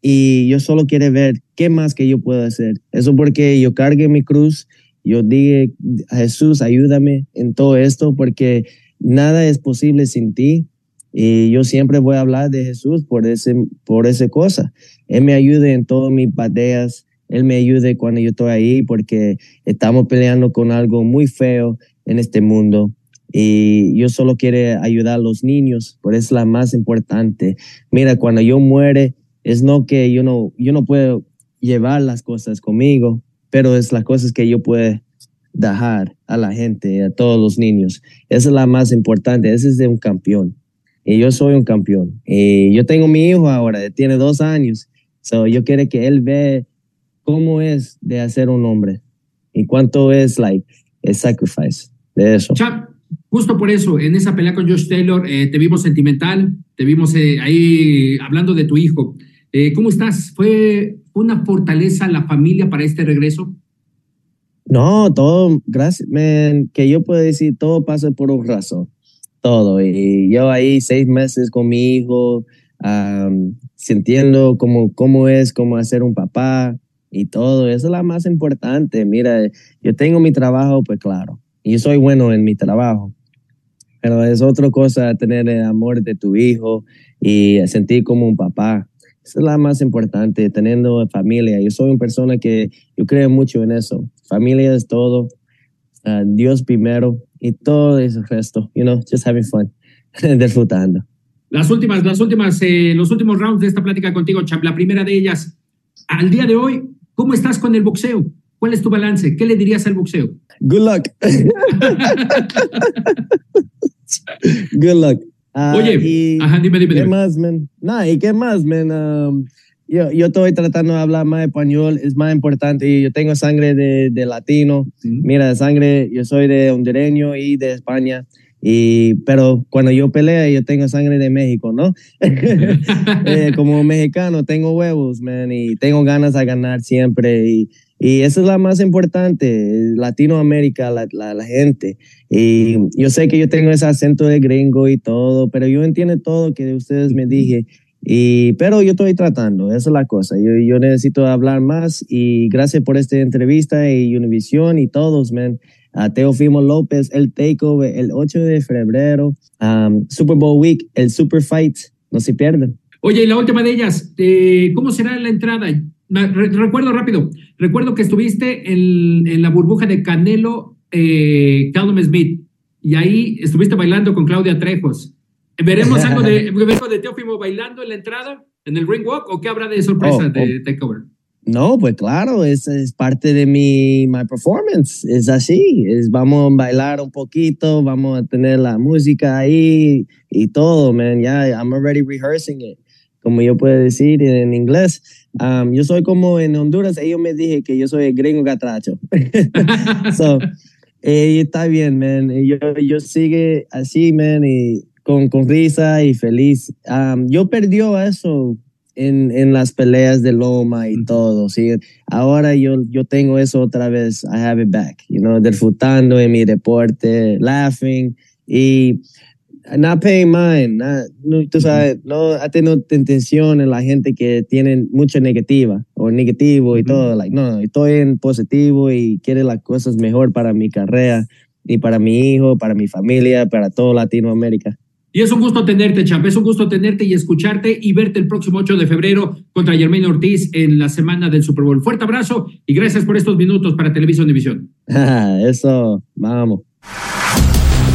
y yo solo quiero ver qué más que yo puedo hacer. Eso porque yo cargué mi cruz, yo dije, Jesús, ayúdame en todo esto porque nada es posible sin ti. Y yo siempre voy a hablar de Jesús por ese, por esa cosa. Él me ayuda en todas mis batallas. Él me ayuda cuando yo estoy ahí porque estamos peleando con algo muy feo en este mundo. Y yo solo quiero ayudar a los niños, por eso es la más importante. Mira, cuando yo muere, es no que yo no, yo no puedo llevar las cosas conmigo, pero es las cosas que yo puedo dejar a la gente, a todos los niños. Esa es la más importante, ese es de un campeón. Y yo soy un campeón. Y yo tengo mi hijo ahora, tiene dos años. So yo quiero que él vea cómo es de hacer un hombre y cuánto es like el sacrifice de eso. Champ, justo por eso, en esa pelea con Josh Taylor, eh, te vimos sentimental, te vimos eh, ahí hablando de tu hijo. Eh, ¿Cómo estás? ¿Fue una fortaleza la familia para este regreso? No, todo, gracias, man, que yo puedo decir, todo pasa por un razón, todo. Y yo ahí seis meses con mi hijo, sintiendo cómo, cómo es, cómo hacer un papá y todo, eso es la más importante. Mira, yo tengo mi trabajo, pues claro, y soy bueno en mi trabajo, pero es otra cosa tener el amor de tu hijo y sentir como un papá. Es la más importante, teniendo familia. Yo soy una persona que yo creo mucho en eso. Familia es todo. Uh, Dios primero y todo ese resto. You know, just having fun, disfrutando. Las últimas, las últimas, eh, los últimos rounds de esta plática contigo, Champ. La primera de ellas, al día de hoy, ¿cómo estás con el boxeo? ¿Cuál es tu balance? ¿Qué le dirías al boxeo? Good luck. Good luck. Uh, Oye, y, ajá, dime, dime. ¿Qué dime. más, man? No, ¿y qué más, man? Um, yo, yo estoy tratando de hablar más español, es más importante. Y yo tengo sangre de, de latino. Mira, sangre, yo soy de hondureño y de España. Y, pero cuando yo peleo, yo tengo sangre de México, ¿no? eh, como mexicano, tengo huevos, man, y tengo ganas de ganar siempre. Y, y eso es la más importante, Latinoamérica, la, la, la, gente. Y yo sé que yo tengo ese acento de gringo y todo, pero yo entiendo todo que ustedes me dije. Y, pero yo estoy tratando, esa es la cosa. Yo, yo necesito hablar más y gracias por esta entrevista y Univision y todos, man. A Teofimo López, el Takeover, el 8 de febrero, um, Super Bowl Week, el Super Fight, no se pierdan. Oye, y la última de ellas, eh, ¿cómo será la entrada? Re recuerdo rápido, recuerdo que estuviste en, en la burbuja de Canelo eh, Callum Smith y ahí estuviste bailando con Claudia Trejos. ¿Veremos algo de, de Teófimo bailando en la entrada, en el ring walk, o qué habrá de sorpresa oh, de oh. Takeover? No, pues claro, es, es parte de mi my performance, es así, es, vamos a bailar un poquito, vamos a tener la música ahí y todo, man, ya, yeah, I'm already rehearsing it, como yo puedo decir en inglés. Um, yo soy como en Honduras, ellos me dije que yo soy el gringo gatracho. so, eh, está bien, man, yo, yo sigue así, man, y con, con risa y feliz. Um, yo perdió eso en, en, las peleas de loma y todo, ¿sí? Ahora yo, yo tengo eso otra vez, I have it back, you know, disfrutando en mi deporte, laughing y not paying mind, no, tú sabes, no ha tenido intención en la gente que tiene mucha negativa o negativo y todo, like, no, estoy en positivo y quiere las cosas mejor para mi carrera y para mi hijo, para mi familia, para toda Latinoamérica. Y es un gusto tenerte, Champ. Es un gusto tenerte y escucharte y verte el próximo 8 de febrero contra Germain Ortiz en la semana del Super Bowl. Fuerte abrazo y gracias por estos minutos para Televisión División. Eso, vamos.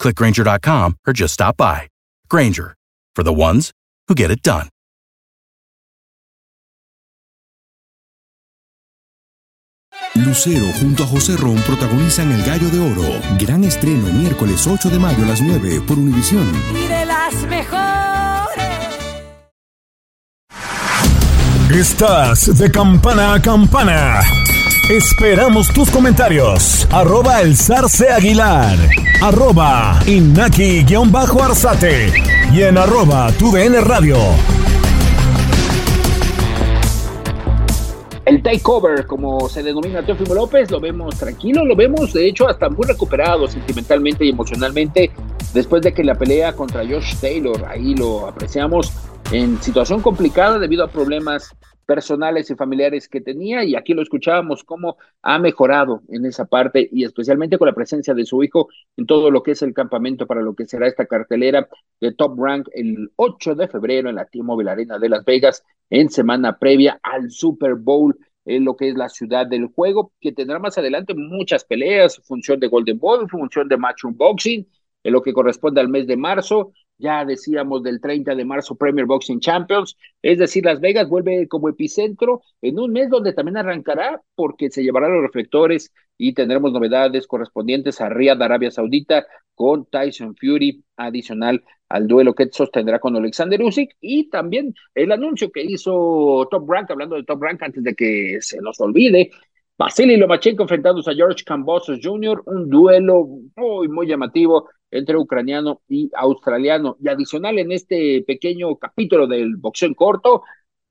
clickgranger.com, or just stop by. Granger, for the ones who get it done. Lucero junto a José Ron protagonizan El Gallo de Oro. Gran estreno miércoles 8 de mayo a las 9 por Univisión. Y de las mejores. Estás de campana a campana. Esperamos tus comentarios. Arroba el zarce aguilar. Arroba inaki-arzate. Y en arroba tu radio. El takeover, como se denomina Teófimo López, lo vemos tranquilo, lo vemos de hecho hasta muy recuperado sentimentalmente y emocionalmente después de que la pelea contra Josh Taylor, ahí lo apreciamos en situación complicada debido a problemas personales y familiares que tenía y aquí lo escuchábamos cómo ha mejorado en esa parte y especialmente con la presencia de su hijo en todo lo que es el campamento para lo que será esta cartelera de Top Rank el 8 de febrero en la T-Mobile Arena de Las Vegas en semana previa al Super Bowl en lo que es la ciudad del juego, que tendrá más adelante muchas peleas, función de Golden Ball, función de Matchroom Boxing, en lo que corresponde al mes de marzo, ya decíamos del 30 de marzo Premier Boxing Champions, es decir, Las Vegas vuelve como epicentro en un mes donde también arrancará porque se llevarán los reflectores y tendremos novedades correspondientes a Riyadh, Arabia Saudita, con Tyson Fury, adicional al duelo que sostendrá con Alexander Usyk y también el anuncio que hizo Top Rank, hablando de Top Rank antes de que se nos olvide, Vasily Lomachenko enfrentados a George Kambosos Jr., un duelo muy, muy llamativo entre ucraniano y australiano. Y adicional en este pequeño capítulo del boxeo en corto,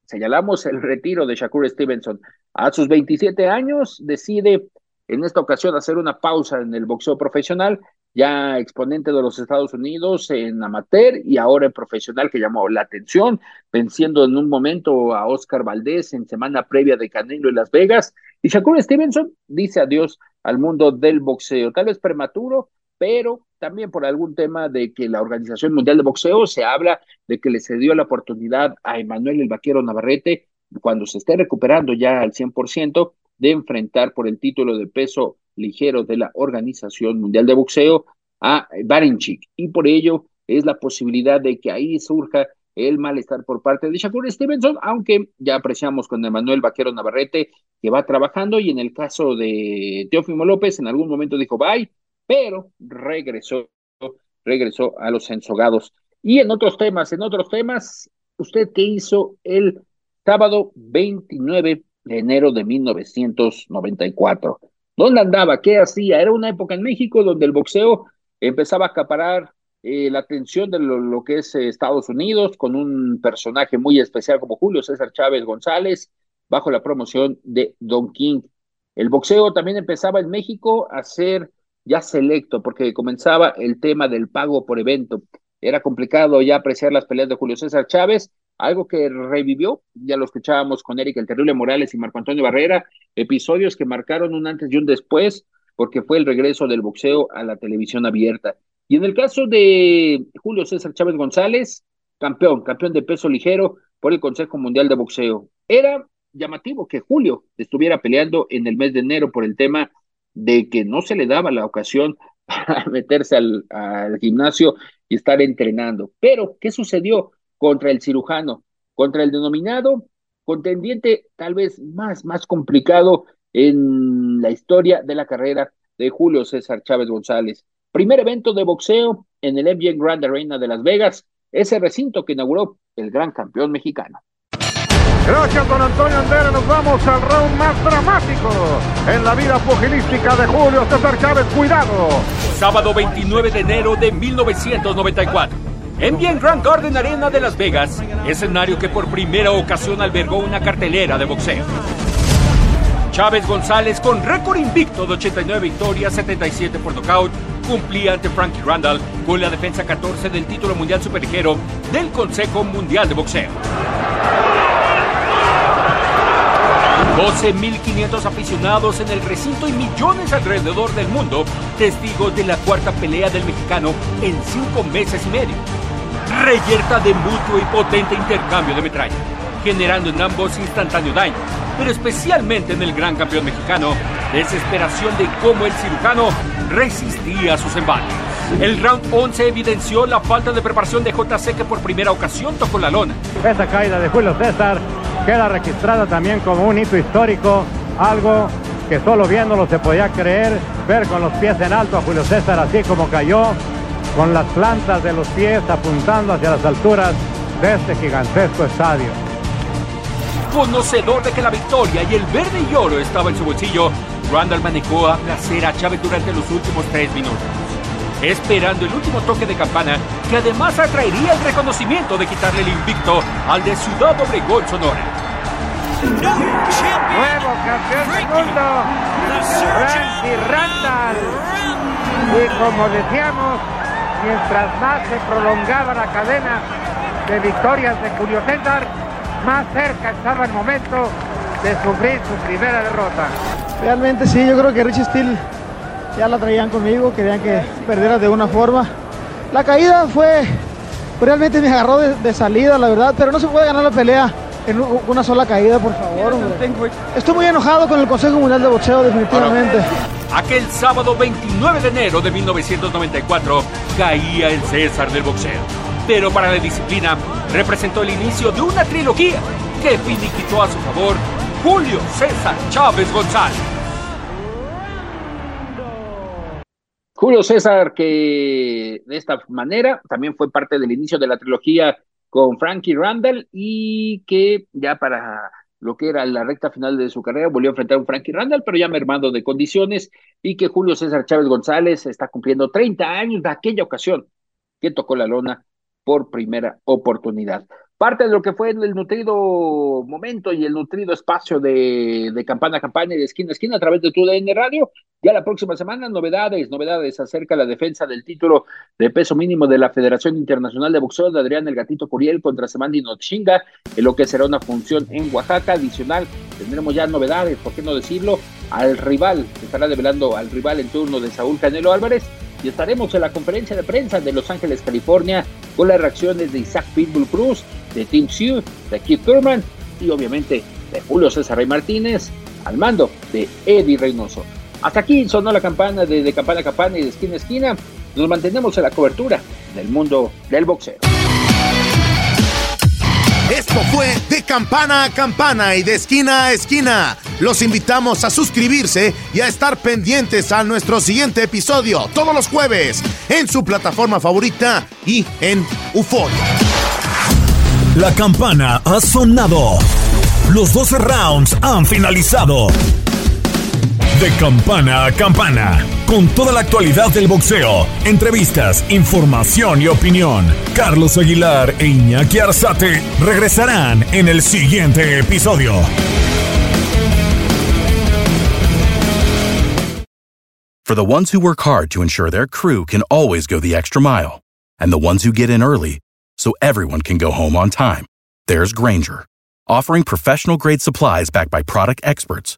señalamos el retiro de Shakur Stevenson. A sus 27 años decide en esta ocasión hacer una pausa en el boxeo profesional, ya exponente de los Estados Unidos en amateur y ahora en profesional que llamó la atención, venciendo en un momento a Oscar Valdés en semana previa de Canelo en Las Vegas. Y Shakur Stevenson dice adiós al mundo del boxeo, tal vez prematuro, pero también por algún tema de que la Organización Mundial de Boxeo se habla de que le cedió la oportunidad a Emanuel el Vaquero Navarrete cuando se esté recuperando ya al 100% de enfrentar por el título de peso ligero de la Organización Mundial de Boxeo a Barinchik y por ello es la posibilidad de que ahí surja el malestar por parte de Shakur Stevenson, aunque ya apreciamos con Emanuel Vaquero Navarrete que va trabajando y en el caso de Teófimo López en algún momento dijo bye, pero regresó, regresó a los ensogados. Y en otros temas, en otros temas, ¿usted qué hizo el sábado 29 de enero de 1994? ¿Dónde andaba? ¿Qué hacía? Era una época en México donde el boxeo empezaba a acaparar eh, la atención de lo, que es eh, Estados Unidos, con un personaje muy especial como Julio César Chávez González, bajo la promoción de Don King. El boxeo también empezaba en México a ser ya selecto, porque comenzaba el tema del pago por evento. era complicado ya apreciar las peleas de Julio César Chávez, algo que revivió, ya lo escuchábamos con Eric el Terrible Morales y Marco Antonio Barrera, episodios que marcaron un antes y un después, porque fue el regreso del boxeo a la televisión abierta. Y en el caso de Julio César Chávez González, campeón, campeón de peso ligero por el Consejo Mundial de Boxeo. Era llamativo que Julio estuviera peleando en el mes de enero por el tema de que no se le daba la ocasión para meterse al, al gimnasio y estar entrenando. Pero, ¿qué sucedió contra el cirujano? Contra el denominado contendiente tal vez más, más complicado en la historia de la carrera de Julio César Chávez González. Primer evento de boxeo en el MGM Grand Arena de Las Vegas, ese recinto que inauguró el gran campeón mexicano. Gracias, don Antonio Andera. Nos vamos al round más dramático en la vida pugilística de Julio César Chávez. Cuidado. Sábado 29 de enero de 1994. En Bien Grand Garden Arena de Las Vegas, escenario que por primera ocasión albergó una cartelera de boxeo. Chávez González, con récord invicto de 89 victorias, 77 por nocaut, cumplía ante Frankie Randall con la defensa 14 del título mundial superligero del Consejo Mundial de Boxeo. 12.500 aficionados en el recinto y millones alrededor del mundo, testigos de la cuarta pelea del mexicano en cinco meses y medio. Reyerta de mutuo y potente intercambio de metralla, generando en ambos instantáneo daño, pero especialmente en el gran campeón mexicano, desesperación de cómo el cirujano resistía sus embates. El round 11 evidenció la falta de preparación de JC que por primera ocasión tocó la lona. Esa caída de Julio César queda registrada también como un hito histórico, algo que solo viéndolo se podía creer, ver con los pies en alto a Julio César así como cayó, con las plantas de los pies apuntando hacia las alturas de este gigantesco estadio. Conocedor de que la victoria y el verde y oro estaba en su bolsillo, Randall manejó a placer a Chávez durante los últimos tres minutos esperando el último toque de campana que además atraería el reconocimiento de quitarle el invicto al de Ciudad Obregón, Sonora. Nuevo campeón del mundo, Randy Randall. Y como decíamos, mientras más se prolongaba la cadena de victorias de Julio César, más cerca estaba el momento de sufrir su primera derrota. Realmente sí, yo creo que Richie Steele ya la traían conmigo, querían que perdiera de una forma. La caída fue, realmente me agarró de, salida, la verdad, pero no se puede ganar la pelea en una sola caída, por favor. Estoy muy enojado con el Consejo Mundial de Boxeo, definitivamente. Aquel sábado 29 de enero de 1994 caía el César del boxeo. Pero para la disciplina representó el inicio de una trilogía que finiquitó a su favor Julio César Chávez González. Julio César, que de esta manera también fue parte del inicio de la trilogía con Frankie Randall y que ya para lo que era la recta final de su carrera volvió a enfrentar a un Frankie Randall, pero ya mermado de condiciones y que Julio César Chávez González está cumpliendo 30 años de aquella ocasión que tocó la lona por primera oportunidad parte de lo que fue el nutrido momento y el nutrido espacio de, de campana a campana y de esquina a esquina a través de tu DN Radio. Ya la próxima semana, novedades, novedades acerca de la defensa del título de peso mínimo de la Federación Internacional de Boxeo de Adrián El Gatito Curiel contra Semandi Nochinga, en lo que será una función en Oaxaca. Adicional, tendremos ya novedades, ¿por qué no decirlo? Al rival, que estará develando al rival en turno de Saúl Canelo Álvarez y estaremos en la conferencia de prensa de Los Ángeles, California, con las reacciones de Isaac Pitbull Cruz, de Tim Sue, de Keith Thurman y obviamente de Julio César Rey Martínez al mando de Eddie Reynoso. Hasta aquí sonó la campana de, de campana a campana y de esquina a esquina. Nos mantenemos en la cobertura del mundo del boxeo. Esto fue de campana a campana y de esquina a esquina. Los invitamos a suscribirse y a estar pendientes a nuestro siguiente episodio todos los jueves en su plataforma favorita y en Euforia. La campana ha sonado. Los 12 rounds han finalizado. De campana a campana, con toda la actualidad del boxeo, entrevistas, información y opinión. Carlos Aguilar e Iñaki Arzate regresarán en el siguiente episodio. For the ones who work hard to ensure their crew can always go the extra mile, and the ones who get in early so everyone can go home on time. There's Granger, offering professional grade supplies backed by product experts